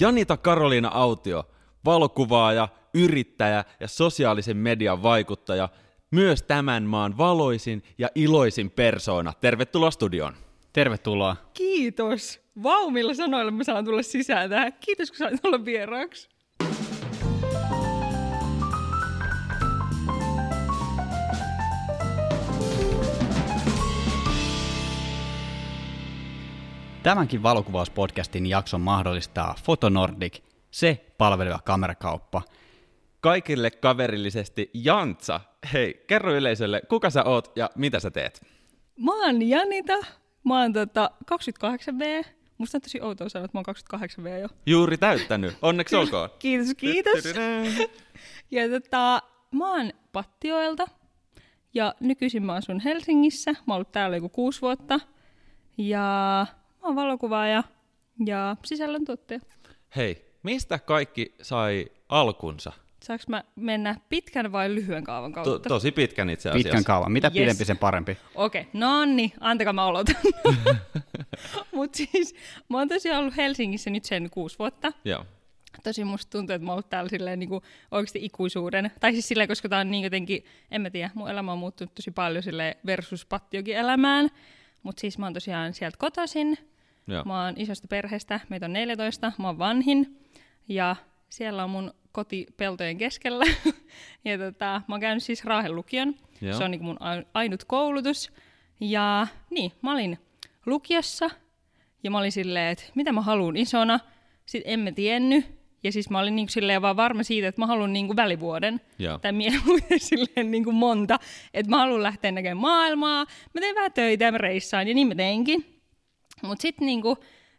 Janita Karoliina Autio, valokuvaaja, yrittäjä ja sosiaalisen median vaikuttaja, myös tämän maan valoisin ja iloisin persoona. Tervetuloa studioon. Tervetuloa. Kiitos. Vau, millä sanoilla mä saan tulla sisään tähän. Kiitos, kun sain tulla vieraaksi. Tämänkin valokuvauspodcastin jakson mahdollistaa Fotonordic, se palveleva kamerakauppa. Kaikille kaverillisesti Jantsa. Hei, kerro yleisölle, kuka sä oot ja mitä sä teet? Mä oon Janita. Mä oon tota 28V. Musta on tosi outoa sanoa, että mä oon 28V jo. Juuri täyttänyt. Onneksi olkoon. Kiitos, kiitos. Ja tota, mä oon Pattioelta. Ja nykyisin mä asun Helsingissä. Mä oon ollut täällä joku kuusi vuotta. Ja mä oon valokuvaaja ja sisällöntuottaja. Hei, mistä kaikki sai alkunsa? Saanko mä mennä pitkän vai lyhyen kaavan kautta? To- tosi pitkän itse asiassa. Pitkän kauan. Mitä Yes. pidempi, sen parempi. Okei, okay. no niin, antakaa mä olotan. Mut siis, mä oon tosiaan ollut Helsingissä nyt sen kuusi vuotta. Joo. Tosi musta tuntuu, että mä oon ollut täällä silleen niin oikeasti ikuisuuden. Tai siis silleen, koska tää on niin jotenkin, en mä tiedä, mun elämä on muuttunut tosi paljon sille versus pattiokin elämään. Mutta siis mä oon tosiaan sieltä kotoisin. Joo. Mä oon isosta perheestä, meitä on 14, mä oon vanhin. Ja siellä on mun koti peltojen keskellä. ja tota, mä oon käynyt siis Raahen lukion. Joo. Se on niin mun ai- ainut koulutus. Ja niin, mä olin lukiossa. Ja mä olin silleen, että mitä mä haluan isona. Sitten en mä tiennyt. Ja siis mä olin niin silleen vaan varma siitä, että mä haluan niin välivuoden. Joo. Tai mieluiten silleen niin kuin monta. Että mä haluan lähteä näkemään maailmaa. Mä teen vähän töitä ja mä reissaan. Ja niin mä teinkin. Mutta sitten niinku,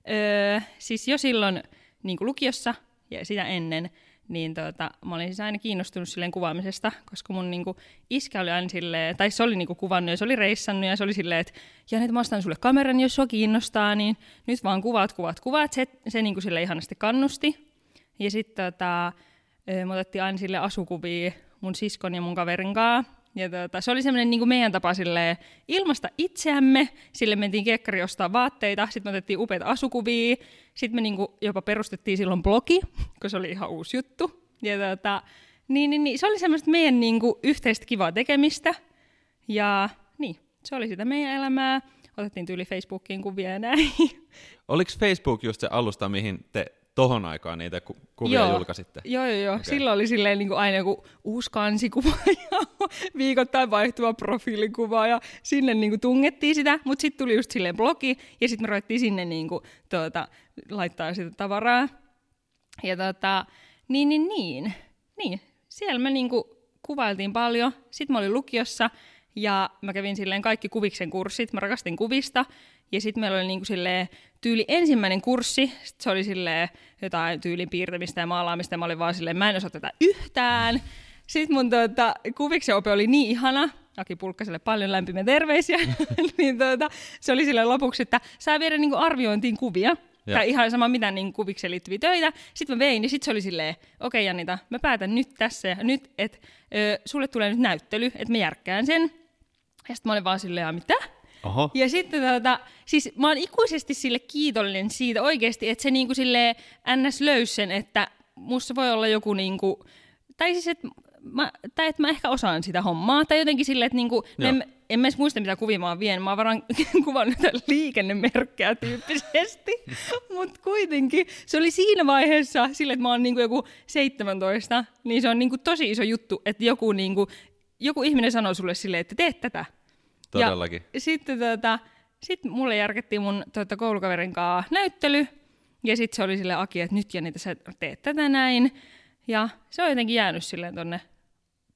öö, siis jo silloin niinku lukiossa ja sitä ennen, niin tota, mä olin siis aina kiinnostunut silleen kuvaamisesta, koska mun niinku iskä oli aina silleen, tai se oli niinku kuvannut ja se oli reissannut ja se oli silleen, että Janet, mä ostan sulle kameran, jos sua kiinnostaa, niin nyt vaan kuvat, kuvat, kuvat. Se, se niinku sille ihanasti kannusti. Ja sitten tota, öö, me otettiin aina sille asukuvia mun siskon ja mun kaverin kanssa. Ja tota, se oli semmoinen niin meidän tapa silleen, ilmasta itseämme, sille mentiin kekkari ostaa vaatteita, sitten me otettiin upeita asukuvia, sitten me niin kuin jopa perustettiin silloin blogi, kun se oli ihan uusi juttu. Ja tota, niin, niin, niin, se oli semmoista meidän niin kuin yhteistä kivaa tekemistä. Ja niin, se oli sitä meidän elämää. Otettiin tyyli Facebookiin kuvia ja näin. Oliko Facebook just se alusta, mihin te tohon aikaan niitä ku- kuvia Joo. julkaisitte? Joo, joo, joo. Okay. Silloin oli silleen niin kuin aina joku uusi kansikuva ja viikoittain vaihtuva profiilikuva ja sinne niin kuin tungettiin sitä, mutta sitten tuli just silleen blogi ja sitten me ruvettiin sinne niin kuin, tuota, laittaa sitä tavaraa. Ja tota, niin, niin, niin, niin. Siellä me niin kuin kuvailtiin paljon. Sitten mä olin lukiossa ja mä kävin silleen kaikki kuviksen kurssit. Mä rakastin kuvista. Ja sitten meillä oli niinku silleen tyyli ensimmäinen kurssi. Sit se oli silleen jotain tyylin piirtämistä ja maalaamista. Ja mä olin vaan silleen, mä en osaa tätä yhtään. Sitten mun tuota, kuviksen ope oli niin ihana. Aki Pulkkaselle paljon lämpimiä terveisiä. niin tuota, se oli silleen lopuksi, että saa viedä niinku arviointiin kuvia. Joo. Tai ihan sama mitä niin kuvikseen liittyviä töitä. Sitten mä vein, niin sitten se oli silleen, okei okay, Janita, mä päätän nyt tässä ja nyt, että sulle tulee nyt näyttely, että mä järkkään sen. Ja sitten mä olin vaan silleen, "Aa, mitä? Oho. Ja sitten tota, siis mä oon ikuisesti sille kiitollinen siitä oikeasti, että se niinku sille ns. löys sen, että musta voi olla joku niinku, tai siis että mä, tai että mä ehkä osaan sitä hommaa, tai jotenkin silleen, että niinku, Joo. en, en mä edes muista mitä kuvia mä oon vien, mä oon varmaan kuvannut liikennemerkkejä tyyppisesti, mutta kuitenkin se oli siinä vaiheessa sille, että mä oon niinku joku 17, niin se on niinku tosi iso juttu, että joku, niinku, joku ihminen sanoo sulle silleen, että teet tätä, Todellakin. ja sitten tota, sit mulle järkettiin mun tota, koulukaverin kanssa näyttely. Ja sitten se oli sille Aki, että nyt Janita, sä teet tätä näin. Ja se on jotenkin jäänyt silleen tonne,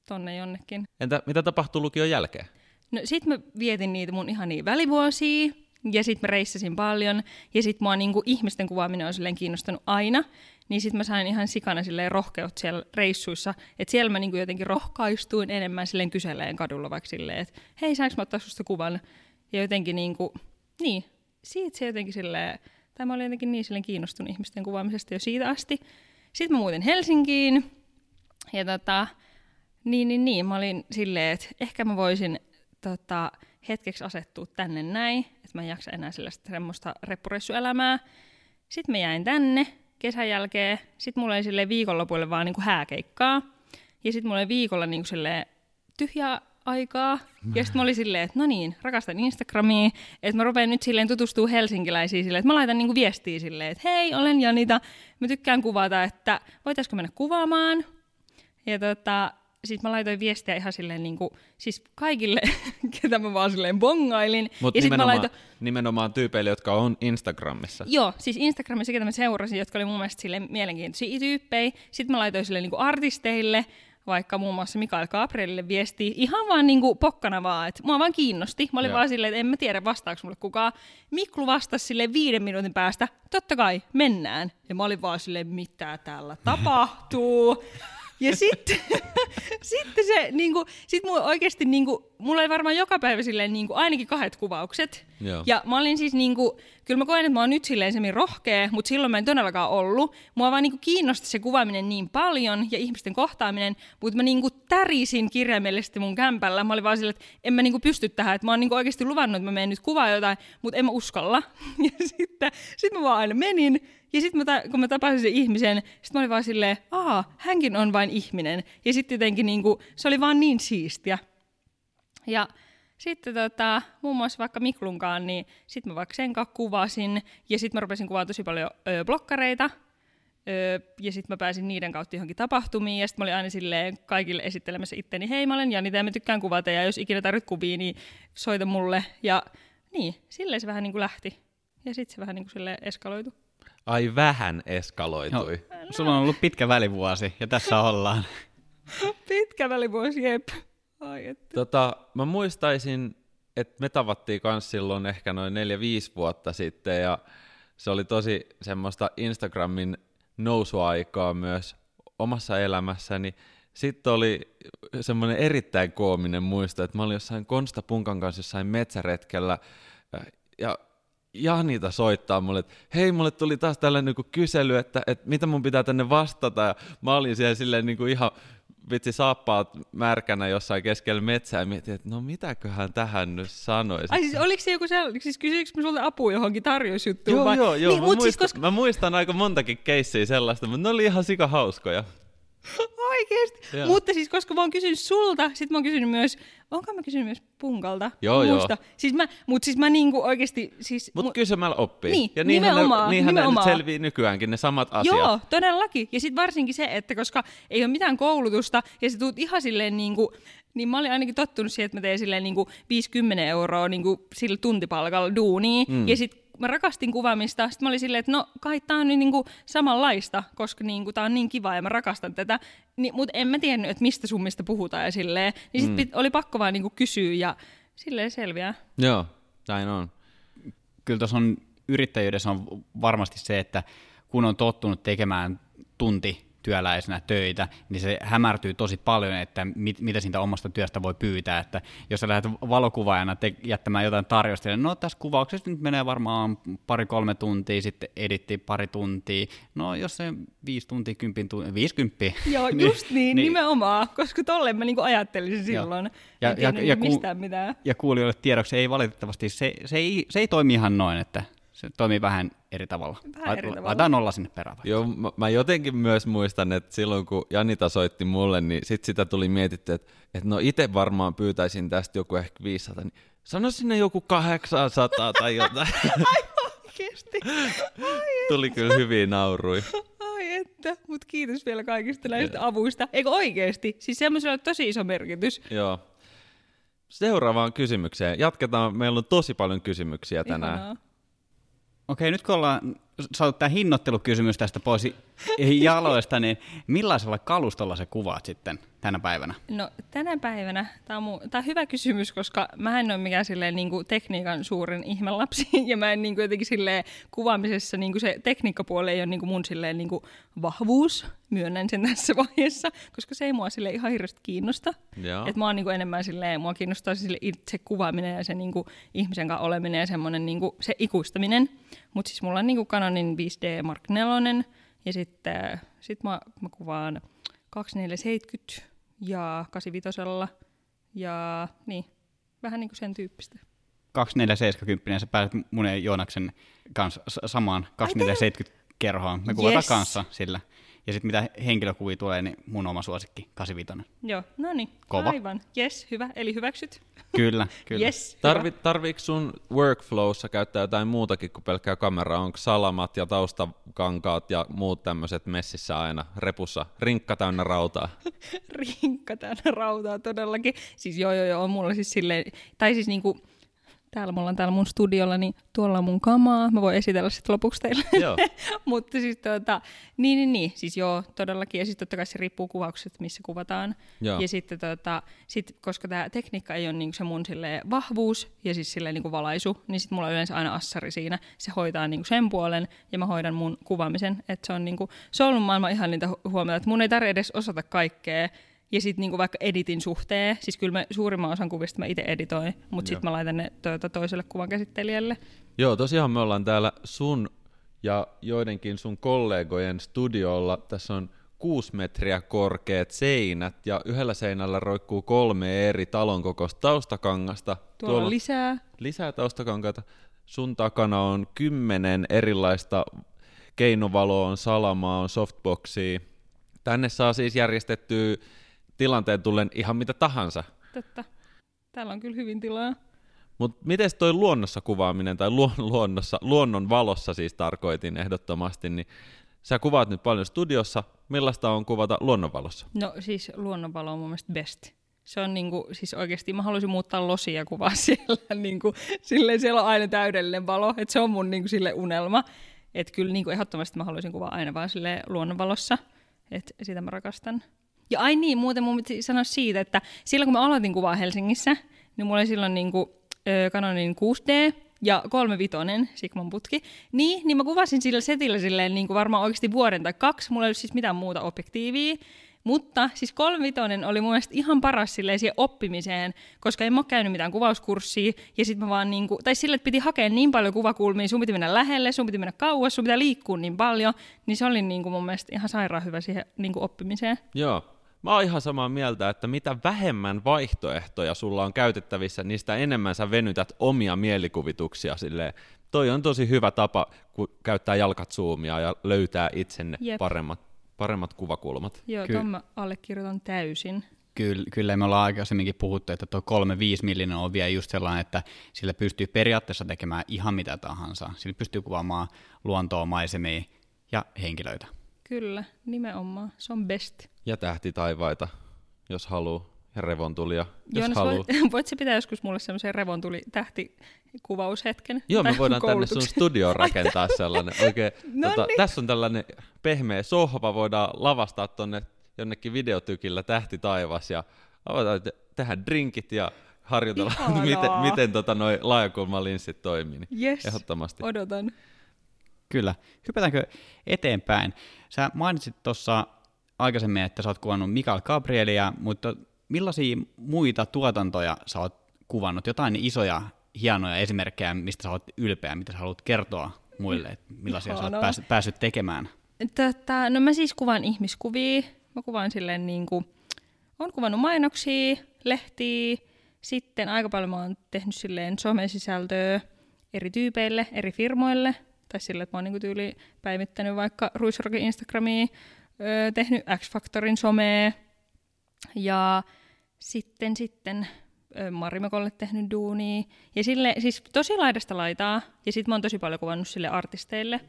tonne jonnekin. Entä mitä tapahtuu lukion jälkeen? No sit mä vietin niitä mun ihania välivuosia. Ja sit mä reissasin paljon. Ja sit mua niinku ihmisten kuvaaminen on silleen kiinnostanut aina. Niin sit mä sain ihan sikana silleen rohkeut siellä reissuissa. Että siellä mä niinku jotenkin rohkaistuin enemmän silleen kyseleen kadulla vaikka silleen, että hei saanko mä ottaa susta kuvan? Ja jotenkin niinku, niin, siitä se jotenkin silleen, tai mä olin jotenkin niin silleen kiinnostunut ihmisten kuvaamisesta jo siitä asti. Sitten mä muutin Helsinkiin. Ja tota, niin, niin, niin, mä olin silleen, että ehkä mä voisin tota, hetkeksi asettua tänne näin, että mä en jaksa enää sellaista semmoista reppureissuelämää. Sitten mä jäin tänne, kesän jälkeen, sit mulla oli silleen viikonlopuille vaan niinku hääkeikkaa. Ja sit mulla oli viikolla niinku silleen tyhjää aikaa. Ja sitten mä olin silleen, että no niin, rakastan Instagramia, että mä rupean nyt silleen tutustua helsinkiläisiin silleen, että mä laitan niinku viestiä silleen, että hei, olen Janita, mä tykkään kuvata, että voitaisko mennä kuvaamaan. Ja tota, sitten mä laitoin viestiä ihan silleen niinku, siis kaikille, ketä mä vaan silleen bongailin. Mutta nimenomaan, laitoin, nimenomaan tyypeille, jotka on Instagramissa. Joo, siis Instagramissa, ketä mä seurasin, jotka oli mun mielestä sille mielenkiintoisia tyyppejä. Sitten mä laitoin sille niinku artisteille, vaikka muun muassa Mikael Gabrielille viesti ihan vaan niinku pokkana vaan, että mua vaan kiinnosti. Mä olin Joo. vaan silleen, että en mä tiedä vastaako mulle kukaan. Miklu vastasi sille viiden minuutin päästä, totta kai, mennään. Ja mä olin vaan silleen, mitä täällä tapahtuu. Ja sitten, sitten se, niinku, sit mulla oikeasti, niinku, mulla oli varmaan joka päivä silleen, niinku, ainakin kahdet kuvaukset. Joo. Ja mä olin siis niinku, kyllä mä koen, että mä oon nyt silleen semmin rohkea, mutta silloin mä en todellakaan ollut. Mua vaan niinku kiinnosti se kuvaaminen niin paljon ja ihmisten kohtaaminen, mutta mä niinku tärisin kirjaimellisesti mun kämpällä. Mä olin vaan silleen, että en mä niinku pysty tähän, että mä oon niinku oikeasti luvannut, että mä menen nyt kuvaa jotain, mutta en mä uskalla. Ja sitten sit mä vaan aina menin, ja sitten kun mä tapasin sen ihmisen, sitten mä olin vaan silleen, aa, hänkin on vain ihminen. Ja sitten jotenkin niinku, se oli vaan niin siistiä. Ja sitten tota, muun muassa vaikka Miklunkaan, niin sitten mä vaikka sen kanssa kuvasin, ja sitten mä rupesin kuvaamaan tosi paljon ö, blokkareita, Öö, ja sitten mä pääsin niiden kautta johonkin tapahtumiin, ja sitten mä olin aina silleen kaikille esittelemässä itteni, hei mä olen Janita ja mä tykkään kuvata, ja jos ikinä tarvit kuvia, niin soita mulle. Ja niin, silleen se vähän niin kuin lähti. Ja sitten se vähän niin kuin silleen eskaloitu. Ai vähän eskaloitui. No, sulla on ollut pitkä välivuosi ja tässä ollaan. Pitkä välivuosi, jep. Ai että. Tota, mä muistaisin, että me tavattiin kans silloin ehkä noin 4-5 vuotta sitten, ja se oli tosi semmoista Instagramin nousuaikaa myös omassa elämässäni. Sitten oli semmoinen erittäin koominen muisto, että mä olin jossain Konsta Punkan kanssa jossain metsäretkellä, äh, ja Janita soittaa mulle, että hei, mulle tuli taas tällainen niinku kysely, että, että mitä mun pitää tänne vastata, ja mä olin siellä silleen niinku ihan vitsi saappaat märkänä jossain keskellä metsää ja mietin, että no mitäköhän tähän nyt sanoisi. Ai siis oliko se joku sellainen, siis kysyikö mä sulta apua johonkin tarjousjuttuun Joo, vai? joo, joo. Niin, mä, mut muistan, siis koska... mä muistan aika montakin keissiä sellaista, mutta ne oli ihan sika hauskoja. Oikeesti. Joo. Mutta siis koska mä oon kysynyt sulta, sit mä oon kysynyt myös, onko mä kysynyt myös punkalta? Joo, Mä joo. muista. Siis mä, mut siis mä niinku oikeesti, siis... Mutta mu- kysymällä oppii. Niin, ja niinhän nimenomaan, ne, niinhän ne nyt nimenomaan. selvii nykyäänkin ne samat asiat. Joo, todellakin. Ja sitten varsinkin se, että koska ei ole mitään koulutusta ja sä tuut ihan silleen niinku, niin mä olin ainakin tottunut siihen, että mä teen silleen niinku 50 euroa niinku sillä tuntipalkalla duunia. Mm. Ja sitten mä rakastin kuvaamista. Sitten mä olin silleen, että no kai tää on nyt niinku samanlaista, koska niinku tää on niin kiva ja mä rakastan tätä. Ni, Mutta en mä tiennyt, että mistä summista puhutaan ja silleen. Niin sit mm. oli pakko vaan niinku kysyä ja silleen selviää. Joo, näin on. Kyllä tuossa on yrittäjyydessä on varmasti se, että kun on tottunut tekemään tunti työläisenä töitä, niin se hämärtyy tosi paljon, että mit, mitä siitä omasta työstä voi pyytää. Että jos sä lähdet valokuvaajana te- jättämään jotain tarjosta, niin no tässä kuvauksessa nyt menee varmaan pari-kolme tuntia, sitten editti pari tuntia. No jos se viisi tuntia, kympin tuntia, viisikymppiä. Joo, just niin, niin, nimenomaan, koska tolleen mä niinku ajattelin silloin. Ja- en ja- tiennyt ja ku- mistään mitään. Ja kuulijoille tiedoksi ei valitettavasti, se, se, ei, se ei toimi ihan noin, että se toimii vähän eri tavalla. Vähän eri tavalla. Laitetaan nolla sinne perään. vaikka. Joo, mä, mä jotenkin myös muistan, että silloin kun Janita soitti mulle, niin sit sitä tuli mietitty, että, että no itse varmaan pyytäisin tästä joku ehkä 500, niin sano sinne joku 800 tai jotain. Oikeesti. tuli kyllä hyviä naurui. Ai että, mut kiitos vielä kaikista näistä avuista. Eikö oikeesti? Siis semmoisella on tosi iso merkitys. Joo. Seuraavaan kysymykseen. Jatketaan. Meillä on tosi paljon kysymyksiä tänään. Ihanaa. Okei, nyt kun ollaan saatu tämä hinnoittelukysymys tästä pois jaloista, niin millaisella kalustolla sä kuvaat sitten tänä päivänä? No tänä päivänä, tämä on, mu- on hyvä kysymys, koska mä en ole mikään silleen, niinku, tekniikan suurin ihmelapsi, ja mä en niinku, jotenkin silleen, kuvaamisessa niinku, se tekniikkapuoli ei ole niinku, mun silleen, niinku, vahvuus, myönnän sen tässä vaiheessa, koska se ei mua silleen, ihan hirveästi kiinnosta. Joo. Et mä oon niinku, enemmän silleen, mua kiinnostaa sille itse kuvaaminen ja se niinku, ihmisen kanssa oleminen ja semmoinen niinku, se ikuistaminen. Mutta siis mulla on niinku, Canonin 5D Mark 4 ja sitten sit mä, mä kuvaan 2470 ja 85 ja niin, vähän niin kuin sen tyyppistä. 2470, sä pääset mun ja Joonaksen kanssa samaan 2470 kerhoon. Me kuvataan Yes. kanssa sillä. Ja sitten mitä henkilökuvia tulee, niin mun oma suosikki, 85. Joo, no niin, Kova. aivan. Yes, hyvä, eli hyväksyt. Kyllä, kyllä. Yes. Tarvi, tarviiko sun workflowssa käyttää jotain muutakin kuin pelkkää kameraa? Onko salamat ja taustakankaat ja muut tämmöiset messissä aina repussa? Rinkka täynnä rautaa. rinkka täynnä rautaa todellakin. Siis joo, joo, joo, on mulla siis silleen, tai siis niinku, täällä mulla on täällä mun studiolla, niin tuolla on mun kamaa, mä voin esitellä sitten lopuksi teille. Joo. Mutta siis tuota, niin, niin, niin, siis joo, todellakin, ja sitten totta kai se riippuu kuvauksesta, missä kuvataan. Joo. Ja sitten tota, sit, koska tämä tekniikka ei ole niinku se mun silleen vahvuus ja siis silleen niinku valaisu, niin sitten mulla on yleensä aina assari siinä. Se hoitaa niinku sen puolen ja mä hoidan mun kuvaamisen. Että se on, niinku, se on ollut maailman ihan niitä hu- huomioita, että mun ei tarvitse edes osata kaikkea. Ja sitten niinku vaikka editin suhteen, siis kyllä mä suurimman osan kuvista mä itse editoin, mutta sitten mä laitan ne tuota, toiselle kuvan käsittelijälle. Joo, tosiaan me ollaan täällä sun ja joidenkin sun kollegojen studiolla. Tässä on kuusi metriä korkeat seinät ja yhdellä seinällä roikkuu kolme eri talon kokoista taustakangasta. Tuolla, on lisää. lisää taustakankaita. Sun takana on kymmenen erilaista keinovaloa, on salamaa, on softboxia. Tänne saa siis järjestettyä tilanteen tullen ihan mitä tahansa. Totta. Täällä on kyllä hyvin tilaa. Mutta miten toi luonnossa kuvaaminen, tai luon, luonnossa, luonnon valossa siis tarkoitin ehdottomasti, niin sä kuvaat nyt paljon studiossa. Millaista on kuvata luonnonvalossa? No siis luonnonvalo on mun mielestä best. Se on niinku, siis oikeasti, mä haluaisin muuttaa losia kuvaa siellä, niinku, silleen siellä on aina täydellinen valo, että se on mun niinku, sille unelma. Että kyllä niinku, ehdottomasti mä haluaisin kuvaa aina vaan sille luonnonvalossa, että sitä mä rakastan. Ja ai niin, muuten mun piti sanoa siitä, että silloin kun mä aloitin kuvaa Helsingissä, niin mulla oli silloin niinku, ö, Canonin 6D ja 35 Sigman putki, niin, niin mä kuvasin sillä setillä silleen niin kuin varmaan oikeasti vuoden tai kaksi, mulla ei ollut siis mitään muuta objektiivia, mutta siis 35 oli mun mielestä ihan paras silleen siihen oppimiseen, koska en mä käynyt mitään kuvauskurssia, ja sitten mä vaan niinku, tai sille, että piti hakea niin paljon kuvakulmia, sun piti mennä lähelle, sun piti mennä kauas, sun pitää liikkua niin paljon, niin se oli niinku mun mielestä ihan sairaan hyvä siihen niinku oppimiseen. Joo. Mä oon ihan samaa mieltä, että mitä vähemmän vaihtoehtoja sulla on käytettävissä, niin sitä enemmän sä venytät omia mielikuvituksia. Silleen. Toi on tosi hyvä tapa, kun käyttää jalkat zoomia ja löytää itsenne Jep. paremmat, paremmat kuvakulmat. Joo, Kyllä. ton mä allekirjoitan täysin. Kyllä, kyllä me ollaan aikaisemminkin puhuttu, että tuo 3-5 millinen on vielä just sellainen, että sillä pystyy periaatteessa tekemään ihan mitä tahansa. Sillä pystyy kuvaamaan luontoa, maisemia ja henkilöitä. Kyllä, nimenomaan. Se on best. Ja tähtitaivaita, jos haluaa. Ja revontulia, jos Joonas, haluaa. voit, voit sä pitää joskus mulle semmoisen revontuli tähtikuvaushetken? Joo, me voidaan tänne sun studioon rakentaa sellainen oikein. No tota, niin. Tässä on tällainen pehmeä sohva, voidaan lavastaa tonne jonnekin videotykillä tähti taivas ja avataan, te- tehdä drinkit ja harjoitella, Ihanaa. miten, miten tota noi laajakulmalinssit toimii. Niin Yes, Ehdottomasti. odotan. Kyllä. Hypätäänkö eteenpäin? Sä mainitsit tuossa aikaisemmin, että sä oot kuvannut Mikael Gabrielia, mutta millaisia muita tuotantoja sä oot kuvannut? Jotain isoja, hienoja esimerkkejä, mistä sä oot ylpeä, mitä sä haluat kertoa muille, että millaisia sä oot Ihanaa. päässyt, päässyt tekemään? Tota, no mä siis kuvaan ihmiskuvia. Mä kuvaan silleen niin kuin, on kuvannut mainoksia, lehtiä, sitten aika paljon mä oon tehnyt silleen somesisältöä eri tyypeille, eri firmoille, tai sille, että mä oon niin tyyli päivittänyt vaikka Ruisrokin Instagramiin, öö, tehnyt X-Factorin somea, ja sitten, sitten Marimekolle tehnyt duunia. Ja sille, siis tosi laidasta laitaa, ja sitten mä oon tosi paljon kuvannut sille artisteille.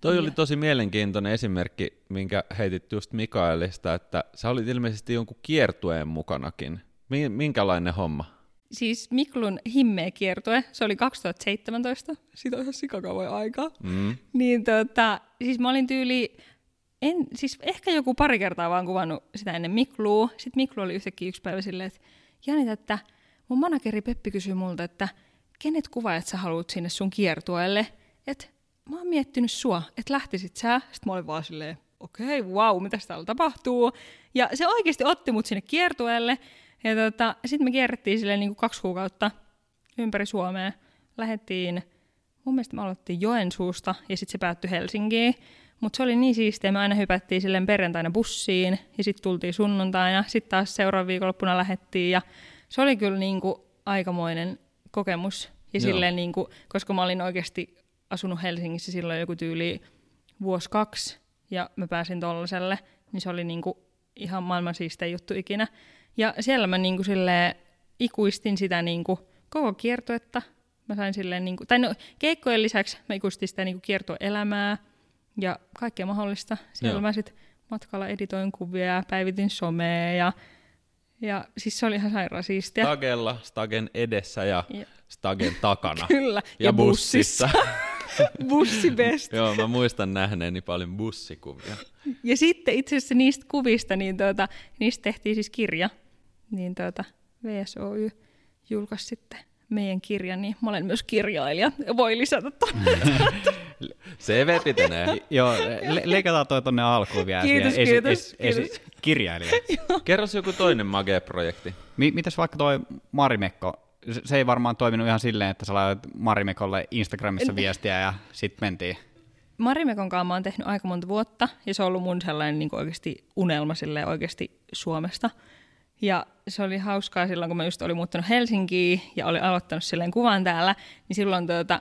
Toi oli tosi mielenkiintoinen esimerkki, minkä heitit just Mikaelista, että sä olit ilmeisesti jonkun kiertueen mukanakin. Mi- minkälainen homma? Siis Miklun himmeä kiertue, se oli 2017, siitä on ihan sikakauan aikaa. Mm. Niin tota, siis mä olin tyyli, en, siis ehkä joku pari kertaa vaan kuvannut sitä ennen Miklua. Sitten Miklu oli yhtäkkiä yksi päivä silleen, että Janita, että mun manageri Peppi kysyi multa, että kenet kuvaajat sä haluat sinne sun kiertueelle? Että mä oon miettinyt sua, että lähtisit sä. Sitten mä olin vaan silleen, okei, okay, wow, mitä täällä tapahtuu? Ja se oikeasti otti mut sinne kiertueelle. Ja tota, sitten me kierrettiin silleen niin kuin kaksi kuukautta ympäri Suomea. Lähettiin mun mielestä me aloittiin Joensuusta ja sitten se päättyi Helsinkiin. Mutta se oli niin siistiä, me aina hypättiin silleen perjantaina bussiin ja sitten tultiin sunnuntaina, sitten taas seuraavan viikonloppuna lähettiin ja se oli kyllä niinku aikamoinen kokemus. Ja Joo. silleen niinku, koska mä olin oikeasti asunut Helsingissä silloin joku tyyli vuosi kaksi ja mä pääsin tollaselle, niin se oli niinku ihan maailman siistein juttu ikinä. Ja siellä mä niinku silleen ikuistin sitä niinku koko kiertuetta. Mä sain silleen, niinku, tai no keikkojen lisäksi mä ikuistin sitä niinku kiertoelämää ja kaikkea mahdollista. Siellä Joo. mä sit matkalla editoin kuvia ja päivitin somea ja, ja siis se oli ihan sairaan siistiä. Stagella, Stagen edessä ja Ja- Stagen takana. Kyllä, ja, Ja bussissa. bussissa. Bussi best. Joo, mä muistan nähneeni paljon bussikuvia. Ja sitten itse asiassa niistä kuvista, niin tuota, niistä tehtiin siis kirja. Niin tuota, VSOY julkaisi sitten meidän kirjan, niin mä olen myös kirjailija. Voi lisätä tuonne. CV pitenee. Joo, le- leikataan toi tonne alkuun vielä. Kiitos, siihen kiitos, kiitos. kirjailija. Kerros joku toinen Mage-projekti. Mi- mitäs vaikka toi Marimekko? Se- ei varmaan toiminut ihan silleen, että sä laitat Marimekolle Instagramissa viestiä ja sit mentiin. Marimekon kanssa mä oon tehnyt aika monta vuotta, ja se on ollut mun sellainen niin oikeasti unelma silleen oikeasti Suomesta. Ja se oli hauskaa silloin, kun mä just olin muuttanut Helsinkiin ja olin aloittanut silleen kuvan täällä, niin silloin tuota,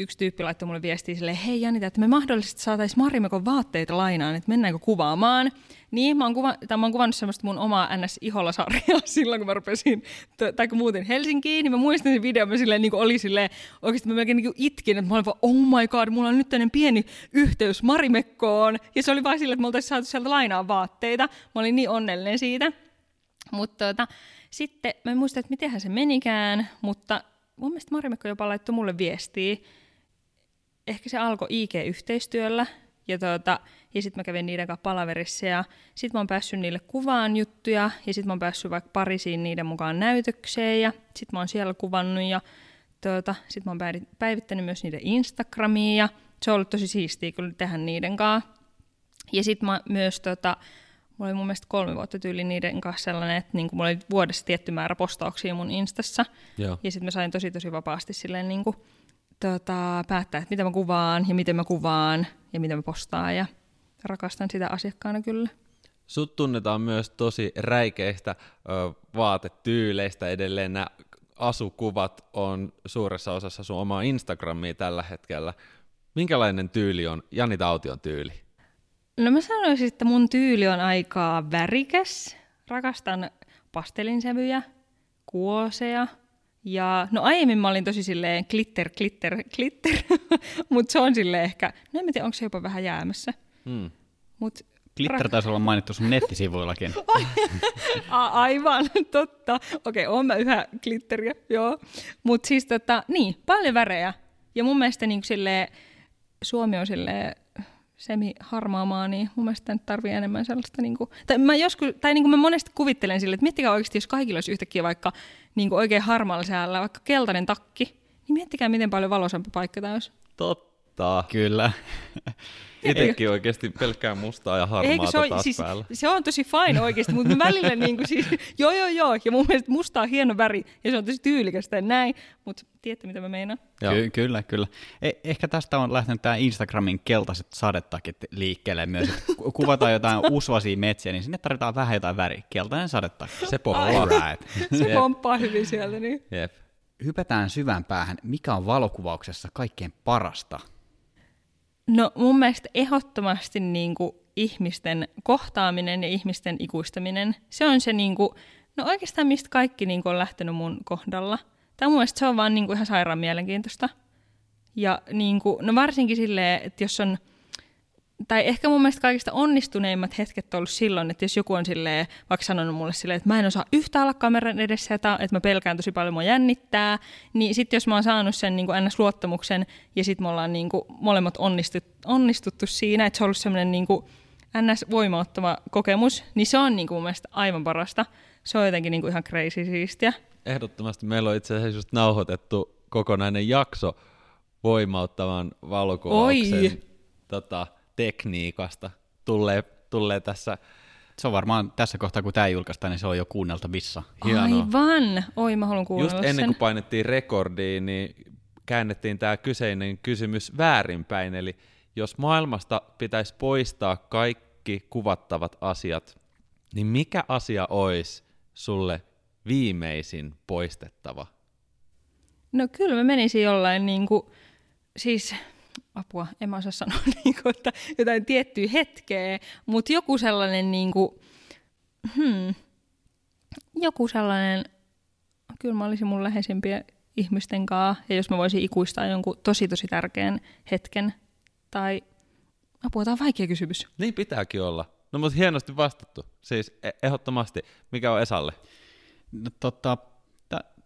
yksi tyyppi laittoi mulle viestiä silleen, hei Janita, että me mahdollisesti saataisiin Marimekon vaatteita lainaan, että mennäänkö kuvaamaan. Niin, mä oon, kuva, mä oon kuvannut semmoista mun omaa NS-iholla-sarjaa silloin, kun mä rupesin, t- tai kun muutin Helsinkiin, niin mä muistan sen videon, mä silleen niin oli silleen, oikeasti mä melkein niin itkin, että mä olin vaan, oh my god, mulla on nyt tämmöinen pieni yhteys Marimekkoon. Ja se oli vaan silleen, että me oltaisiin saatu sieltä lainaa vaatteita. Mä olin niin onnellinen siitä. Mutta tota, sitten mä en muista, että mitenhän se menikään, mutta mun mielestä Marimekko jopa laittoi mulle viestiä. Ehkä se alkoi IG-yhteistyöllä, ja, tota, ja sitten mä kävin niiden kanssa palaverissa, ja sitten mä oon päässyt niille kuvaan juttuja, ja sitten mä oon päässyt vaikka Pariisiin niiden mukaan näytökseen, ja sitten mä oon siellä kuvannut, ja tota, sitten mä oon päivi- päivittänyt myös niiden Instagramiin, ja se on ollut tosi siistiä kyllä tehdä niiden kanssa. Ja sitten mä myös, tota, mulla oli mun mielestä kolme vuotta tyyli niiden kanssa sellainen, että niinku mulla oli vuodessa tietty määrä postauksia mun Instassa. Joo. Ja sitten mä sain tosi tosi vapaasti silleen niinku, tota, päättää, että mitä mä kuvaan ja miten mä kuvaan ja mitä mä postaan. Ja rakastan sitä asiakkaana kyllä. Sut tunnetaan myös tosi räikeistä ö, vaatetyyleistä edelleen. Nämä asukuvat on suuressa osassa sun omaa Instagramia tällä hetkellä. Minkälainen tyyli on Jani Taution tyyli? No mä sanoisin, että mun tyyli on aika värikäs. Rakastan pastelinsävyjä, kuoseja. Ja no aiemmin mä olin tosi silleen glitter, glitter, glitter. Mutta se on silleen ehkä, no en mä tiedä, onko se jopa vähän jäämässä. Hmm. Mut Glitter taisi olla mainittu sun nettisivuillakin. A- aivan, totta. Okei, oon mä yhä glitteriä, joo. Mutta siis tota, niin, paljon värejä. Ja mun mielestä niin silleen, Suomi on silleen semi harmaa maa, niin mun mielestä nyt tarvii enemmän sellaista, niin kuin, tai mä joskus, tai niin kuin mä monesti kuvittelen sille, että miettikää oikeasti, jos kaikilla olisi yhtäkkiä vaikka niin kuin oikein harmaalla säällä, vaikka keltainen takki, niin miettikää, miten paljon valoisampi paikka tämä olisi. Totta. Kyllä. Itsekin oikeasti pelkkää mustaa ja harmaata Eikö se, ole, taas siis, päällä. se on tosi fine oikeasti, mutta välillä niin kuin siis, joo joo joo, ja mun mielestä musta on hieno väri, ja se on tosi tyylikästä ja näin, mutta tiedätte mitä mä meinaan? Joo. Ky- kyllä, kyllä. E- ehkä tästä on lähtenyt tämä Instagramin keltaiset sadetakit liikkeelle myös. että ku- kuvataan jotain usvasia metsiä, niin sinne tarvitaan vähän jotain väriä. Keltainen sadetakki. Se pomppaa. Alright. Se pomppaa hyvin sieltä, niin. Jep. Hypätään syvään päähän. Mikä on valokuvauksessa kaikkein parasta? No mun mielestä ehdottomasti niin kuin ihmisten kohtaaminen ja ihmisten ikuistaminen, se on se niin kuin, no oikeastaan mistä kaikki niin kuin on lähtenyt mun kohdalla. Tai mun mielestä se on vaan niin kuin ihan sairaan mielenkiintoista. Ja niin kuin, no varsinkin silleen, että jos on, tai ehkä mun mielestä kaikista onnistuneimmat hetket on ollut silloin, että jos joku on silleen, vaikka sanonut mulle silleen, että mä en osaa yhtään olla kameran edessä, että että mä pelkään tosi paljon, mua jännittää, niin sitten jos mä oon saanut sen niin kuin NS-luottamuksen ja sitten me ollaan niin kuin molemmat onnistut, onnistuttu siinä, että se on ollut semmoinen niin NS-voimauttava kokemus, niin se on niin kuin mun mielestä aivan parasta. Se on jotenkin niin kuin ihan crazy siistiä. Ehdottomasti meillä on itse asiassa just nauhoitettu kokonainen jakso voimauttavan valokuvauksen Oi. tota, tekniikasta. Tulee, tulee tässä Se on varmaan tässä kohtaa, kun tämä julkaistaan, niin se on jo kuunneltavissa. hienoa. Aivan! Oi, mä haluan kuunnella Just ennen sen. kuin painettiin rekordiin, niin käännettiin tämä kyseinen kysymys väärinpäin. Eli jos maailmasta pitäisi poistaa kaikki kuvattavat asiat, niin mikä asia olisi sulle viimeisin poistettava? No kyllä mä menisin jollain niin kuin, siis apua, en mä osaa sanoa, niin kuin, että jotain tiettyä hetkeä, mutta joku sellainen, niin kuin, hmm, joku sellainen, kyllä mä olisin mun läheisimpiä ihmisten kanssa, ja jos mä voisin ikuistaa jonkun tosi tosi tärkeän hetken, tai apua, tämä on vaikea kysymys. Niin pitääkin olla. No mutta hienosti vastattu. Siis e- ehdottomasti. Mikä on Esalle? No, tota,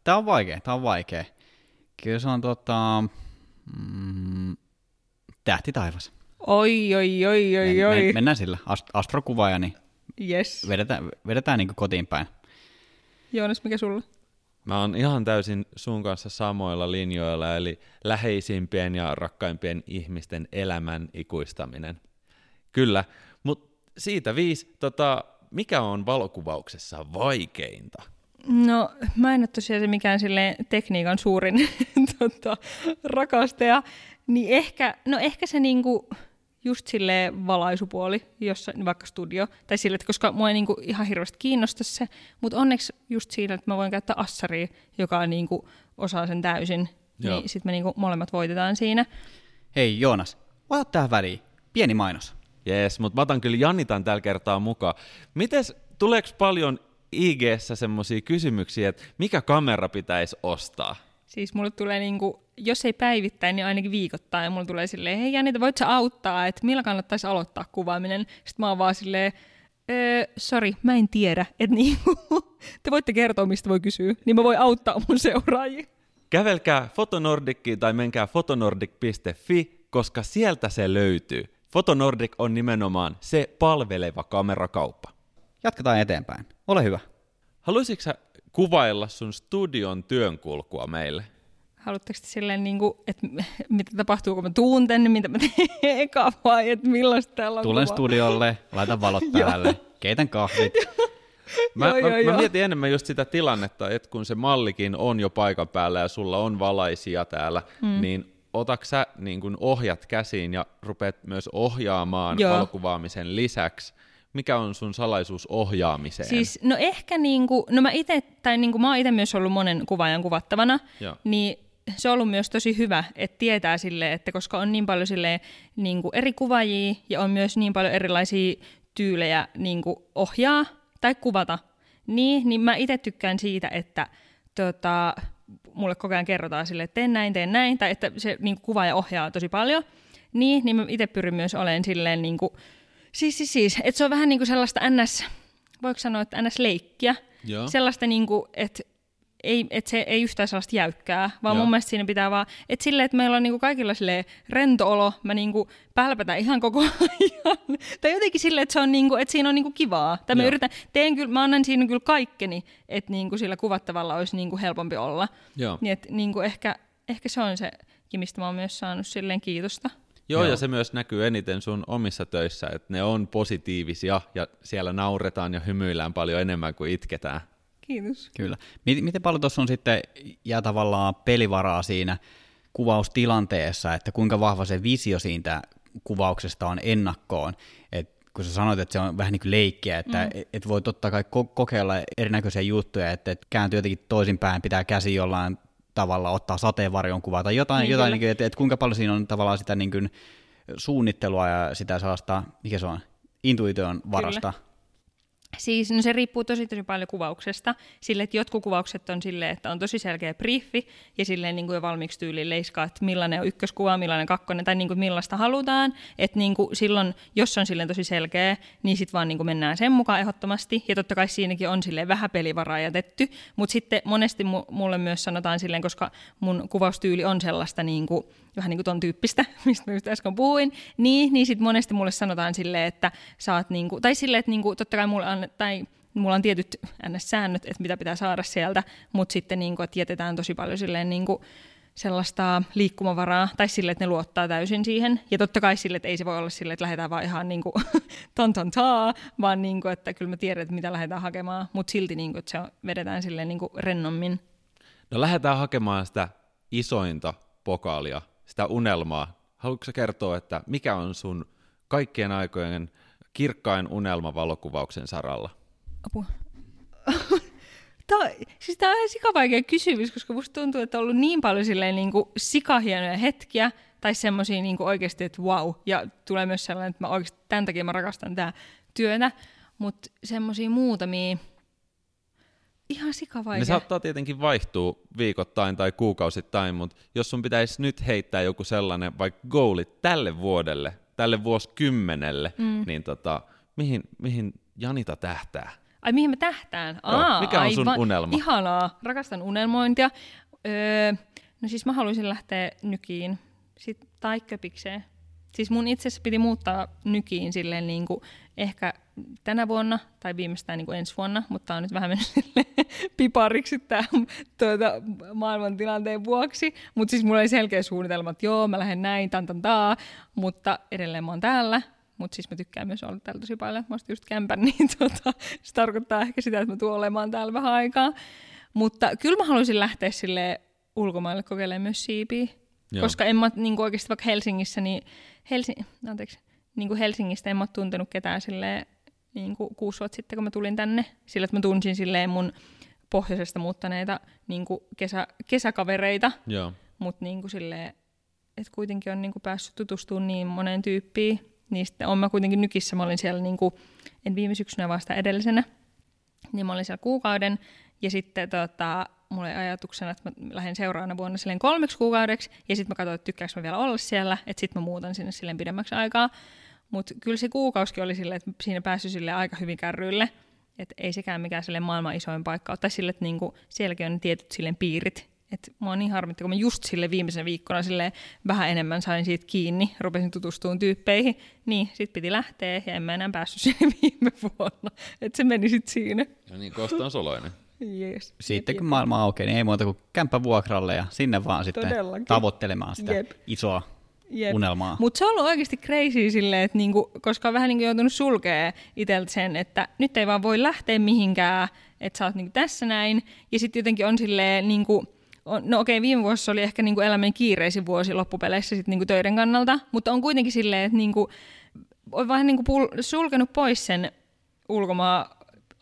tämä on vaikea, tämä on vaikea. Kyllä se on tota, mm, tähti taivas. Oi, oi, oi, oi, oi. Men, mennään sillä. Ast- astrokuvaaja, niin Yes. vedetään, vedetään niin kotiin päin. Joonas, mikä sulla? Mä oon ihan täysin sun kanssa samoilla linjoilla, eli läheisimpien ja rakkaimpien ihmisten elämän ikuistaminen. Kyllä, mutta siitä viisi, tota, mikä on valokuvauksessa vaikeinta? No, mä en ole tosiaan se mikään silleen tekniikan suurin tota, rakastaja, niin ehkä, no ehkä se niinku, just sille valaisupuoli, jossa, vaikka studio, tai sille, että koska mua ei niinku ihan hirveästi kiinnosta se, mutta onneksi just siinä, että mä voin käyttää assaria, joka niinku osaa sen täysin, Joo. niin sitten me niinku molemmat voitetaan siinä. Hei Joonas, ota tähän väliin. Pieni mainos. Jees, mutta mä otan kyllä Jannitan tällä kertaa mukaan. Mites, tuleeko paljon IG-ssä semmoisia kysymyksiä, että mikä kamera pitäisi ostaa? Siis mulle tulee niinku, jos ei päivittäin, niin ainakin viikoittain. Mulle tulee silleen, hei Janita, voit sä auttaa, että millä kannattaisi aloittaa kuvaaminen? Sitten mä oon vaan silleen, öö, sorry, mä en tiedä. Että niinku, te voitte kertoa, mistä voi kysyä. Niin mä voin auttaa mun seuraajia. Kävelkää Fotonordickiin tai menkää fotonordic.fi, koska sieltä se löytyy. Fotonordic on nimenomaan se palveleva kamerakauppa. Jatketaan eteenpäin. Ole hyvä. Haluaisitko kuvailla sun studion työnkulkua meille? Haluatteko te silleen, niinku, että mitä tapahtuu, kun mä tuun tänne, mitä mä teen eka vai että millaista täällä on Tulen kuva? studiolle, laitan valot päälle, keitän kahvit. Mä, Joo, mä, joo, mä joo. mietin enemmän just sitä tilannetta, että kun se mallikin on jo paikan päällä ja sulla on valaisia täällä, mm. niin otaks sä niin kun ohjat käsiin ja rupeat myös ohjaamaan Joo. valokuvaamisen lisäksi? Mikä on sun salaisuus ohjaamiseen? Siis, no ehkä niinku, no mä ite, tai niinku mä oon itse myös ollut monen kuvaajan kuvattavana, Joo. niin se on ollut myös tosi hyvä, että tietää sille, että koska on niin paljon sille, niinku eri kuvaajia ja on myös niin paljon erilaisia tyylejä niinku ohjaa tai kuvata, niin, niin mä itse tykkään siitä, että tota, mulle koko ajan kerrotaan sille, että teen näin, teen näin, tai että se niin kuvaaja ohjaa tosi paljon, niin, niin mä itse pyrin myös olemaan silleen, niin kuin, siis, siis, siis, että se on vähän niin kuin sellaista ns, voiko sanoa, että ns-leikkiä, Joo. sellaista niin kuin, että ei, että se ei yhtään sellaista jäykkää, vaan Joo. mun mielestä siinä pitää vaan, että silleen, että meillä on niinku kaikilla silleen rento olo, mä niinku pälpätän ihan koko ajan. tai jotenkin silleen, että, se on niinku, että siinä on niinku kivaa. Tai mä yritän, teen kyllä, mä annan siinä kyllä kaikkeni, että niinku sillä kuvattavalla olisi niinku helpompi olla. Joo. Niin että niinku ehkä, ehkä se on se, mistä mä oon myös saanut silleen kiitosta. Joo, Joo. ja se myös näkyy eniten sun omissa töissä, että ne on positiivisia ja siellä nauretaan ja hymyillään paljon enemmän kuin itketään. Kiitos. Kyllä. Miten, paljon tuossa on sitten jää tavallaan pelivaraa siinä kuvaustilanteessa, että kuinka vahva se visio siitä kuvauksesta on ennakkoon? Et kun sä sanoit, että se on vähän niin kuin leikkiä, että mm. et voi totta kai ko- kokeilla erinäköisiä juttuja, että et kääntyy jotenkin toisinpäin, pitää käsi jollain tavalla ottaa sateenvarjon kuvaa tai jotain, Niin, jotain kyllä. niin kuin, että, että kuinka paljon siinä on tavallaan sitä niin kuin suunnittelua ja sitä sellaista, mikä se on, intuition varasta. Siis no se riippuu tosi tosi paljon kuvauksesta. Sille, että jotkut kuvaukset on silleen, että on tosi selkeä briefi ja silleen niin kuin jo valmiiksi tyyliin leiskaa, että millainen on ykköskuva, millainen kakkonen tai niin kuin millaista halutaan. Että niin kuin silloin, jos on silleen tosi selkeä, niin sitten vaan niin kuin mennään sen mukaan ehdottomasti. Ja totta kai siinäkin on silleen vähän pelivaraa jätetty. Mutta sitten monesti mu- mulle myös sanotaan silleen, koska mun kuvaustyyli on sellaista niin kuin, vähän niin kuin ton tyyppistä, mistä mä just äsken puhuin, niin, niin sitten monesti mulle sanotaan silleen, että saat niinku, tai silleen, että niinku, totta kai mulla on, tai mulla on tietyt NS-säännöt, että mitä pitää saada sieltä, mutta sitten niinku, että jätetään tosi paljon silleen niinku, sellaista liikkumavaraa, tai sille, että ne luottaa täysin siihen. Ja totta kai sille, että ei se voi olla sille, että lähdetään vaan ihan niin kuin ton ton taa, vaan niin kuin, että kyllä me tiedetään, että mitä lähdetään hakemaan, mutta silti niin kuin, että se vedetään silleen niin kuin rennommin. No lähdetään hakemaan sitä isointa pokaalia, sitä unelmaa. Haluatko kertoa, että mikä on sun kaikkien aikojen kirkkain unelma valokuvauksen saralla? Apua. Tämä, siis tämä on ihan sikavaikea kysymys, koska musta tuntuu, että on ollut niin paljon silleen niin kuin sikahienoja hetkiä, Tai semmoisia niin oikeasti, että wow. Ja tulee myös sellainen, että mä oikeasti tämän takia mä rakastan tää työtä. Mutta semmoisia muutamia, ihan sikavaikeja. Ne saattaa tietenkin vaihtua viikoittain tai kuukausittain, mutta jos sun pitäisi nyt heittää joku sellainen vaikka goali tälle vuodelle, tälle vuosikymmenelle, mm. niin tota, mihin, mihin Janita tähtää? Ai mihin mä tähtään? Joo, Aa, mikä on sun aivan. unelma? Ihanaa, rakastan unelmointia. Öö, no siis mä haluaisin lähteä nykiin sit, tai köpikseen. Siis mun itse asiassa piti muuttaa nykiin silleen niin kuin ehkä tänä vuonna tai viimeistään niin kuin ensi vuonna, mutta on nyt vähän mennyt pipariksi tämä tuota, maailman tilanteen vuoksi. Mutta siis mulla oli selkeä suunnitelma, että joo, mä lähden näin, tan, tan, taa, mutta edelleen mä oon täällä. Mutta siis mä tykkään myös olla täällä tosi paljon. Mä just kämpän, niin tota, se tarkoittaa ehkä sitä, että mä tuun olemaan täällä vähän aikaa. Mutta kyllä mä haluaisin lähteä sille ulkomaille kokeilemaan myös siipiä. Joo. Koska en mä niin kuin oikeasti vaikka Helsingissä, niin, Helsi, anteeksi, niin kuin Helsingistä en mä tuntenut ketään silleen, niin kuin kuusi vuotta sitten, kun mä tulin tänne. Sillä, että mä tunsin silleen mun pohjoisesta muuttaneita niin kuin kesä, kesäkavereita, Joo. mutta niin kuin silleen, että kuitenkin on niin kuin päässyt tutustumaan niin moneen tyyppiin. Niin sitten on mä kuitenkin nykissä, mä olin siellä niin kuin, en viime syksynä vaan sitä edellisenä, niin mä olin siellä kuukauden. Ja sitten tota, mulla oli ajatuksena, että mä lähden seuraavana vuonna silleen kolmeksi kuukaudeksi, ja sitten mä katsoin, että tykkääkö mä vielä olla siellä, että sitten mä muutan sinne silleen pidemmäksi aikaa. Mutta kyllä se kuukausikin oli silleen, että siinä päässyt silleen aika hyvin kärryille, että ei sekään mikään silleen maailman isoin paikka ole, tai sille, että niinku, sielläkin on ne tietyt silleen piirit, että mua on niin harmitta, kun mä just sille viimeisenä viikkona sille vähän enemmän sain siitä kiinni, rupesin tutustumaan tyyppeihin, niin sit piti lähteä ja en mä enää päässyt sinne viime vuonna. Että se meni sit siinä. Ja niin Kosta on soloinen. Yes. Sitten kun maailma aukeaa, niin ei muuta kuin kämppä vuokralle ja sinne vaan sitten Todellakin. tavoittelemaan sitä Jep. isoa Jep. unelmaa. Mutta se on ollut oikeasti crazy silleen, että niinku, koska on vähän niinku joutunut sulkea itseltä sen, että nyt ei vaan voi lähteä mihinkään, että sä oot niinku tässä näin. Ja sitten jotenkin on silleen, niinku, on, no okei, viime vuosi oli ehkä niinku elämän kiireisin vuosi loppupeleissä sit niinku töiden kannalta, mutta on kuitenkin silleen, että niinku, on vähän niinku pul- sulkenut pois sen ulkomaan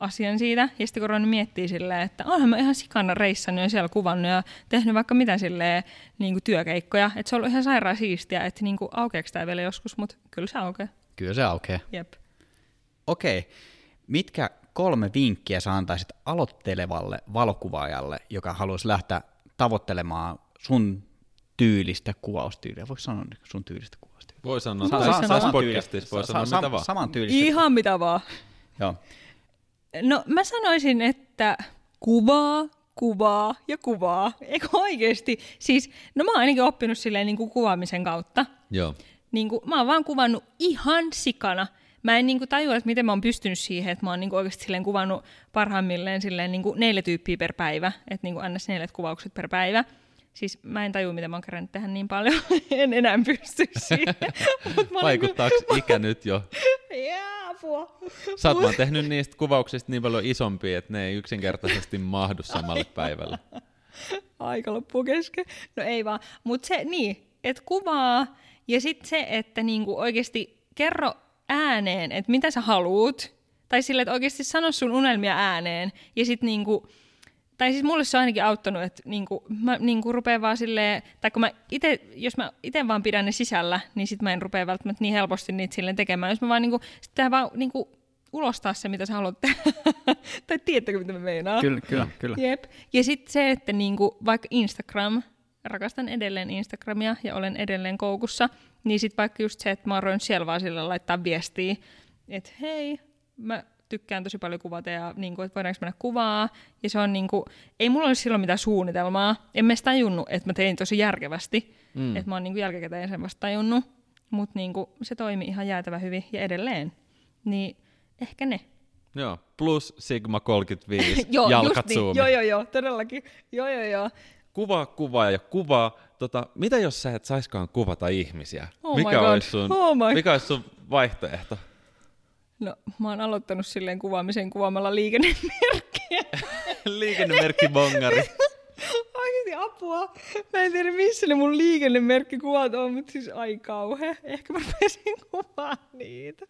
asian siitä. Ja sitten kun miettii silleen, että onhan mä ihan sikana reissannut ja siellä kuvannut ja tehnyt vaikka mitä silleen niin kuin työkeikkoja. Että se on ollut ihan sairaan siistiä, että niin kuin, aukeako tämä vielä joskus, mutta kyllä se aukeaa. Kyllä se aukeaa. Jep. Okei, mitkä kolme vinkkiä sä antaisit aloittelevalle valokuvaajalle, joka haluaisi lähteä tavoittelemaan sun tyylistä kuvaustyyliä? Voiko sanoa sun tyylistä kuvaustyyliä? Voi sanoa, Sa- sa- saman podcastissa voi sa- sanoa sa- mitä vaan. Saman tyylistä. Ihan mitä vaan. Joo. No mä sanoisin, että kuvaa, kuvaa ja kuvaa. Eikö oikeesti? Siis, no mä oon ainakin oppinut silleen niin kuin kuvaamisen kautta. Joo. niin kuin, mä oon vaan kuvannut ihan sikana. Mä en niin kuin, tajua, että miten mä oon pystynyt siihen, että mä oon niin kuin, oikeasti silleen kuvannut parhaimmilleen silleen, niin kuin neljä tyyppiä per päivä, että niin kuin, ns. neljät kuvaukset per päivä. Siis mä en tajua, miten mä oon kerännyt tehdä niin paljon. en enää pysty siihen. Mut mä olen Vaikuttaako ikä nyt jo? Kyllä... Jää, apua. Sä oot vaan tehnyt niistä kuvauksista niin paljon isompia, että ne ei yksinkertaisesti mahdu samalle päivälle. Aika loppuu kesken. No ei vaan. Mutta se, niin, että kuvaa ja sitten se, että niinku oikeasti kerro ääneen, että mitä sä haluut. Tai sille, että oikeasti sano sun unelmia ääneen. Ja sitten niinku, tai siis mulle se on ainakin auttanut, että niinku, mä niinku rupean vaan silleen, tai kun mä ite, jos mä itse vaan pidän ne sisällä, niin sit mä en rupea välttämättä niin helposti niitä silleen tekemään. Jos mä vaan niinku, sit vaan niinku ulostaa se, mitä sä haluat tehdä. tai tiedättekö, mitä mä meinaan? Kyllä, kyllä, kyllä. Jep. Ja sitten se, että niinku, vaikka Instagram, rakastan edelleen Instagramia ja olen edelleen koukussa, niin sitten vaikka just se, että mä oon siellä vaan sillä laittaa viestiä, että hei, mä tykkään tosi paljon kuvata ja niin kuin, että voidaanko mennä kuvaa. Ja se on niin kuin, ei mulla ole silloin mitään suunnitelmaa. En mä edes tajunnut, että mä tein tosi järkevästi. Mm. Että mä oon niin kuin jälkikäteen sen vasta tajunnut. Mutta niin kuin, se toimi ihan jäätävä hyvin ja edelleen. Niin ehkä ne. Joo. Plus Sigma 35, joo, jalkat niin. Joo, joo, joo, todellakin. Joo, joo, joo. Kuvaa, kuvaa ja kuvaa. Tota, mitä jos sä et saiskaan kuvata ihmisiä? Oh mikä, olisi sun, Oh my- mikä olisi sun vaihtoehto? No, mä oon aloittanut silleen kuvaamisen kuvaamalla liikennemerkkejä. Liikennemerkki bongari. Oikeesti apua. Mä en tiedä, missä ne mun liikennemerkkikuvat on, mutta siis ai kauhe. Ehkä mä rupesin kuvaa niitä.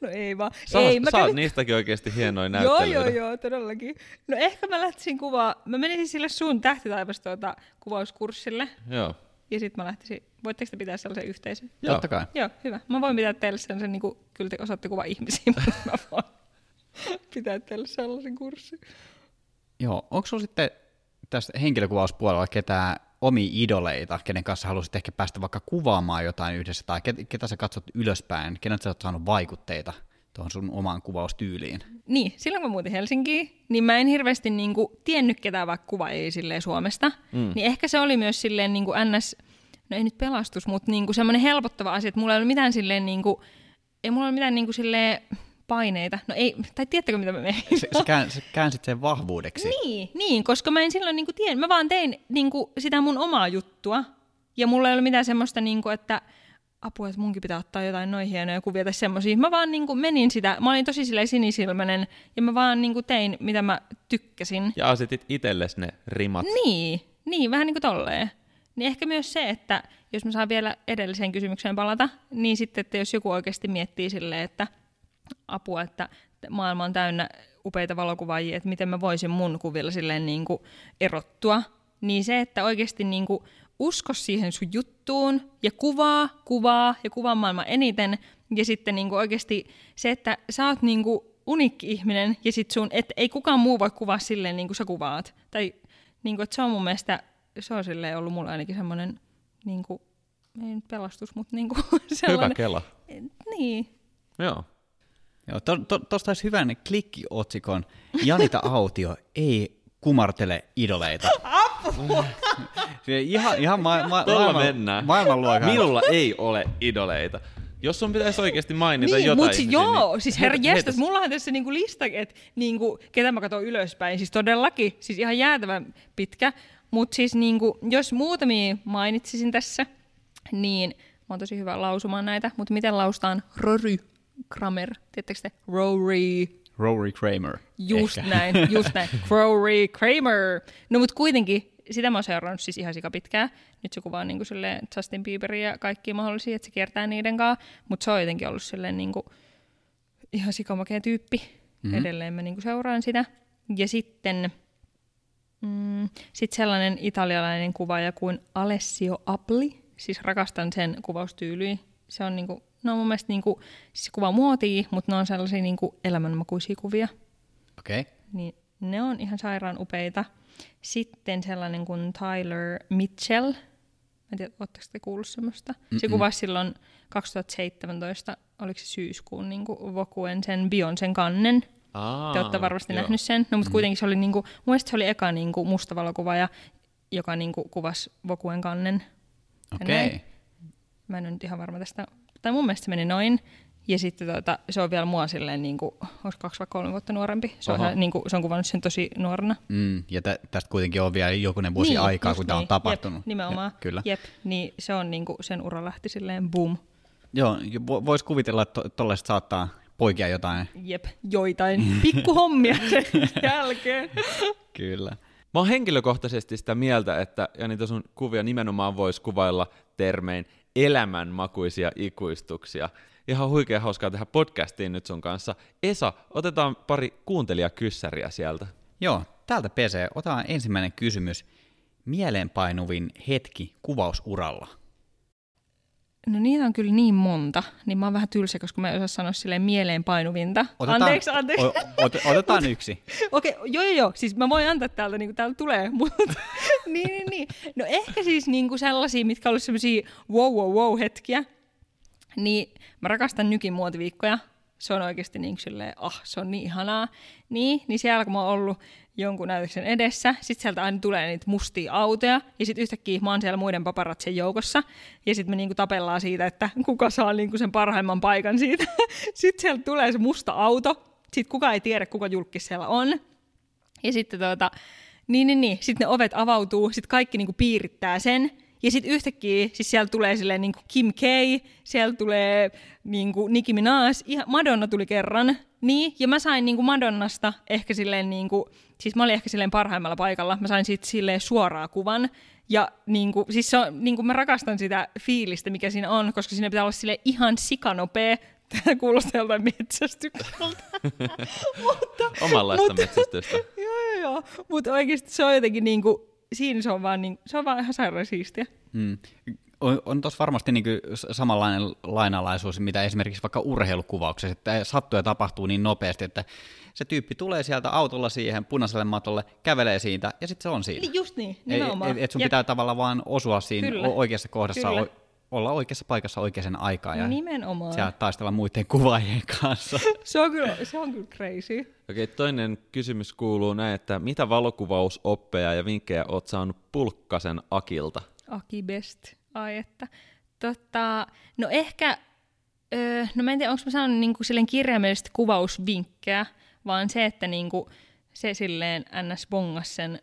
No ei vaan. Sä, ei, mä sä kävin- niistäkin oikeasti hienoja Joo, näyttelyitä. joo, joo, todellakin. No ehkä mä lähtisin kuvaa, mä menisin sille sun tähtitaivas tuota kuvauskurssille. joo. Ja sitten mä lähtisin, voitteko te pitää sellaisen yhteisön? Joo. Totta kai. Joo, hyvä. Mä voin pitää teille sellaisen, niin kuin, kyllä te osaatte kuva ihmisiä, mutta mä voin pitää teille sellaisen kurssin. Joo, onko sulla sitten tästä henkilökuvauspuolella ketään omia idoleita, kenen kanssa haluaisit ehkä päästä vaikka kuvaamaan jotain yhdessä, tai ketä, ketä sä katsot ylöspäin, kenet sä oot saanut vaikutteita tuohon sun omaan kuvaustyyliin? Niin, silloin kun mä muutin Helsinkiin, niin mä en hirveästi niin kuin, tiennyt ketään vaikka kuvaajia silleen Suomesta. Mm. Niin ehkä se oli myös silleen niin kuin ns, no ei nyt pelastus, mutta niin kuin semmoinen helpottava asia, että mulla ei ollut mitään silleen niin kuin, ei mulla ollut mitään niin kuin silleen paineita. No ei, tai tiedättekö mitä mä menen? Sä, sä, kään, sä käänsit sen vahvuudeksi. Niin, niin, koska mä en silloin niinku tien, mä vaan tein niinku sitä mun omaa juttua. Ja mulla ei ollut mitään semmoista, niinku, että apua, että munkin pitää ottaa jotain noin hienoja kuvia tai semmoisia. Mä vaan niinku menin sitä, mä olin tosi silleen sinisilmäinen ja mä vaan niinku tein, mitä mä tykkäsin. Ja asetit itsellesi ne rimat. Niin, niin, vähän niin kuin tolleen. Niin ehkä myös se, että jos mä saan vielä edelliseen kysymykseen palata, niin sitten, että jos joku oikeasti miettii silleen, että apua, että maailma on täynnä upeita valokuvaajia, että miten mä voisin mun kuvilla silleen niin kuin erottua, niin se, että oikeasti niin kuin usko siihen sun juttuun ja kuvaa, kuvaa ja kuvaa maailman eniten, ja sitten niin kuin oikeasti se, että sä oot niin kuin unikki ihminen, ja sit sun, että ei kukaan muu voi kuvaa silleen niin kuin sä kuvaat. Tai niin kuin, että se on mun mielestä, se on silleen ollut mulla ainakin semmoinen, niin kuin, ei nyt pelastus, mutta niin kuin Hyvä sellainen. kela. Niin, Joo. Joo, to, to, tosta olisi hyvän klikkiotsikon. Janita Autio ei kumartele idoleita. Apua! ihan, ihan ma- ma- Tuolla maailman, mennään. maailmanluokan. Minulla ei ole idoleita. Jos sun pitäisi oikeasti mainita niin, jotain mutta si- ihmisiä, joo, niin siis herra jestas, heitäs- mulla on tässä niinku lista, että niinku, ketä mä katson ylöspäin, siis todellakin, siis ihan jäätävän pitkä, mutta siis niinku, jos muutamia mainitsisin tässä, niin mä oon tosi hyvä lausumaan näitä, mutta miten laustaan Rory Kramer, tiedättekö te? Rory, Rory Kramer. just ehkä. näin, just näin, Rory Kramer. No mutta kuitenkin, sitä mä oon seurannut siis ihan sika pitkään. Nyt se kuvaa niinku silleen Justin Bieberia ja kaikkia mahdollisia, että se kiertää niiden kanssa. Mutta se on jotenkin ollut silleen niinku ihan sikamakea tyyppi. Mm-hmm. Edelleen mä niinku seuraan sitä. Ja sitten mm, sit sellainen italialainen kuvaaja kuin Alessio Apli. Siis rakastan sen kuvaustyyliä. Se on niinku, no mun mielestä niinku, siis se kuvaa muotia, mutta ne on sellaisia niinku elämänmakuisia kuvia Okei. Okay. niin ne on ihan sairaan upeita. Sitten sellainen kuin Tyler Mitchell. Mä en tiedä, ootteko te kuullut semmoista? Se kuvasi silloin 2017, oliko se syyskuun niin kuin Vokuen sen Beyoncén kannen. Aa, Te olette varmasti joo. nähnyt sen. No, mutta kuitenkin se oli, niin kuin, mun mielestä se oli eka niin kuin mustavalokuvaaja, joka niin kuin, kuvasi Vokuen kannen. Okei. näin. Mä en ole nyt ihan varma tästä. Tai mun mielestä se meni noin. Ja sitten tuota, se on vielä mua silleen, niin kuin, olisi kaksi vai kolme vuotta nuorempi. Se on, Oho. ihan, niin kuin, se on kuvannut sen tosi nuorena. Mm, ja tä, tästä kuitenkin on vielä jokunen vuosi niin, aikaa, kun tämä on niin. tapahtunut. Jep, nimenomaan. Ja, kyllä. Jep, niin se on niinku, sen ura lähti silleen boom. Joo, voisi kuvitella, että tuollaista saattaa poikia jotain. Jep, joitain pikkuhommia sen jälkeen. Kyllä. Mä oon henkilökohtaisesti sitä mieltä, että ja niitä sun kuvia nimenomaan voisi kuvailla termein elämänmakuisia ikuistuksia. Ihan huikea hauskaa tehdä podcastiin nyt sun kanssa. Esa, otetaan pari kuuntelijakyssäriä sieltä. Joo, täältä PC. Otetaan ensimmäinen kysymys. Mieleenpainuvin hetki kuvausuralla. No niitä on kyllä niin monta, niin mä oon vähän tylsä, koska mä en osaa sanoa silleen mieleenpainuvinta. Otetaan, anteeksi, anteeksi. O, ot, otetaan yksi. Okei, joo joo joo, siis mä voin antaa täältä, niin kuin täältä tulee, mutta niin, niin, niin. No ehkä siis niin kuin sellaisia, mitkä on ollut sellaisia wow wow wow hetkiä, niin mä rakastan nykin muotiviikkoja. Se on oikeasti niin silleen, ah, se on niin ihanaa. Niin, niin siellä kun mä oon ollut jonkun näytöksen edessä, sit sieltä aina tulee niitä mustia autoja, ja sitten yhtäkkiä mä oon siellä muiden paparatsien joukossa, ja sitten me niinku tapellaan siitä, että kuka saa niinku sen parhaimman paikan siitä. sitten sieltä tulee se musta auto, sitten kuka ei tiedä, kuka julkis siellä on. Ja sitten tuota, niin, niin, niin. Sitten ne ovet avautuu, sitten kaikki niinku piirittää sen. Ja sitten yhtäkkiä siis siellä tulee silleen niinku Kim K, siellä tulee niinku Nicki Minaj, ihan, Madonna tuli kerran. Niin, ja mä sain niinku Madonnasta ehkä silleen niinku, siis mä olin ehkä silleen parhaimmalla paikalla, mä sain siitä silleen suoraa kuvan. Ja niinku, siis se on, niinku mä rakastan sitä fiilistä, mikä siinä on, koska siinä pitää olla sille ihan sikanopea. Tämä kuulostaa joltain metsästykseltä. mutta, Omanlaista mutta- metsästystä. joo, joo, joo. Mutta oikeasti se on jotenkin niinku, siinä se on vaan, niin, se on vaan ihan sairaan siistiä. Mm. On, on tuossa varmasti niin samanlainen lainalaisuus, mitä esimerkiksi vaikka urheilukuvauksessa, että sattuu ja tapahtuu niin nopeasti, että se tyyppi tulee sieltä autolla siihen punaiselle matolle, kävelee siitä ja sitten se on siinä. Niin just niin, nimenomaan. Et, et sun Jep. pitää tavallaan vaan osua siinä Kyllä. oikeassa kohdassa, Kyllä. Olla oikeassa paikassa oikeaan aikaan ja nimenomaan. siellä taistella muiden kuvaajien kanssa. se, on kyllä, se on kyllä crazy. Okei, toinen kysymys kuuluu näin, että mitä valokuvausoppeja ja vinkkejä oot saanut Pulkkasen Akilta? Aki best. Ai että. Tota, no ehkä, öö, no mä en tiedä, onko mä saanut niinku silleen kirjaimellisesti kuvausvinkkejä, vaan se, että niinku, se silleen ns. bongas sen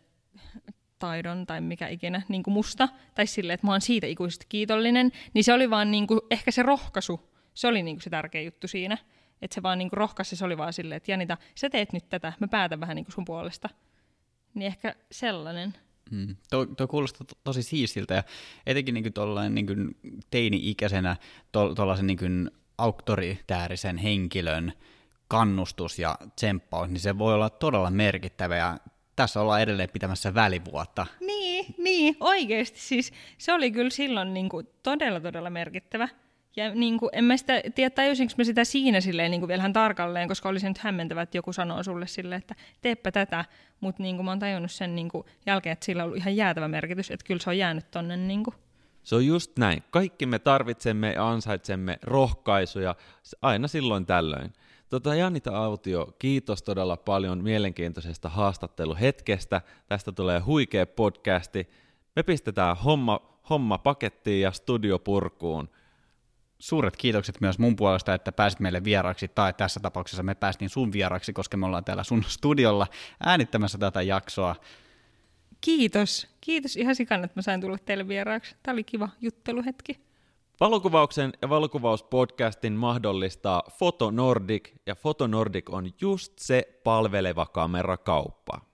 taidon tai mikä ikinä niin kuin musta, tai silleen, että mä oon siitä ikuisesti kiitollinen, niin se oli vaan niin kuin, ehkä se rohkaisu, se oli niin kuin se tärkeä juttu siinä. Että se vaan niin kuin rohkaisi, se oli vaan silleen, että Janita, sä teet nyt tätä, mä päätän vähän niin kuin sun puolesta. Niin ehkä sellainen. Mm. Tuo, tuo kuulostaa to, tosi siistiltä ja etenkin niin kuin niin kuin teini-ikäisenä tuollaisen niin kuin auktoritäärisen henkilön kannustus ja tsemppaus, niin se voi olla todella merkittävä ja tässä ollaan edelleen pitämässä välivuotta. Niin, niin oikeasti siis se oli kyllä silloin niin kuin todella todella merkittävä. Ja niin kuin, en mä sitä tiedä, tajusinko mä sitä siinä silleen niin kuin vielä tarkalleen, koska oli se nyt hämmentävä, että joku sanoo sulle silleen, että teepä tätä, mutta niin kuin mä oon tajunnut sen niin kuin jälkeen, että sillä on ollut ihan jäätävä merkitys, että kyllä se on jäänyt tonne. Niin kuin. Se on just näin. Kaikki me tarvitsemme ja ansaitsemme rohkaisuja aina silloin tällöin. Tota, Janita Autio, kiitos todella paljon mielenkiintoisesta haastatteluhetkestä. Tästä tulee huikea podcasti. Me pistetään homma, homma pakettiin ja studiopurkuun suuret kiitokset myös mun puolesta, että pääsit meille vieraksi, tai tässä tapauksessa me päästiin sun vieraksi, koska me ollaan täällä sun studiolla äänittämässä tätä jaksoa. Kiitos. Kiitos ihan sikan, että mä sain tulla teille vieraaksi. Tämä oli kiva jutteluhetki. Valokuvauksen ja valokuvauspodcastin mahdollistaa Foto Nordic, ja Foto Nordic on just se palveleva kamerakauppa.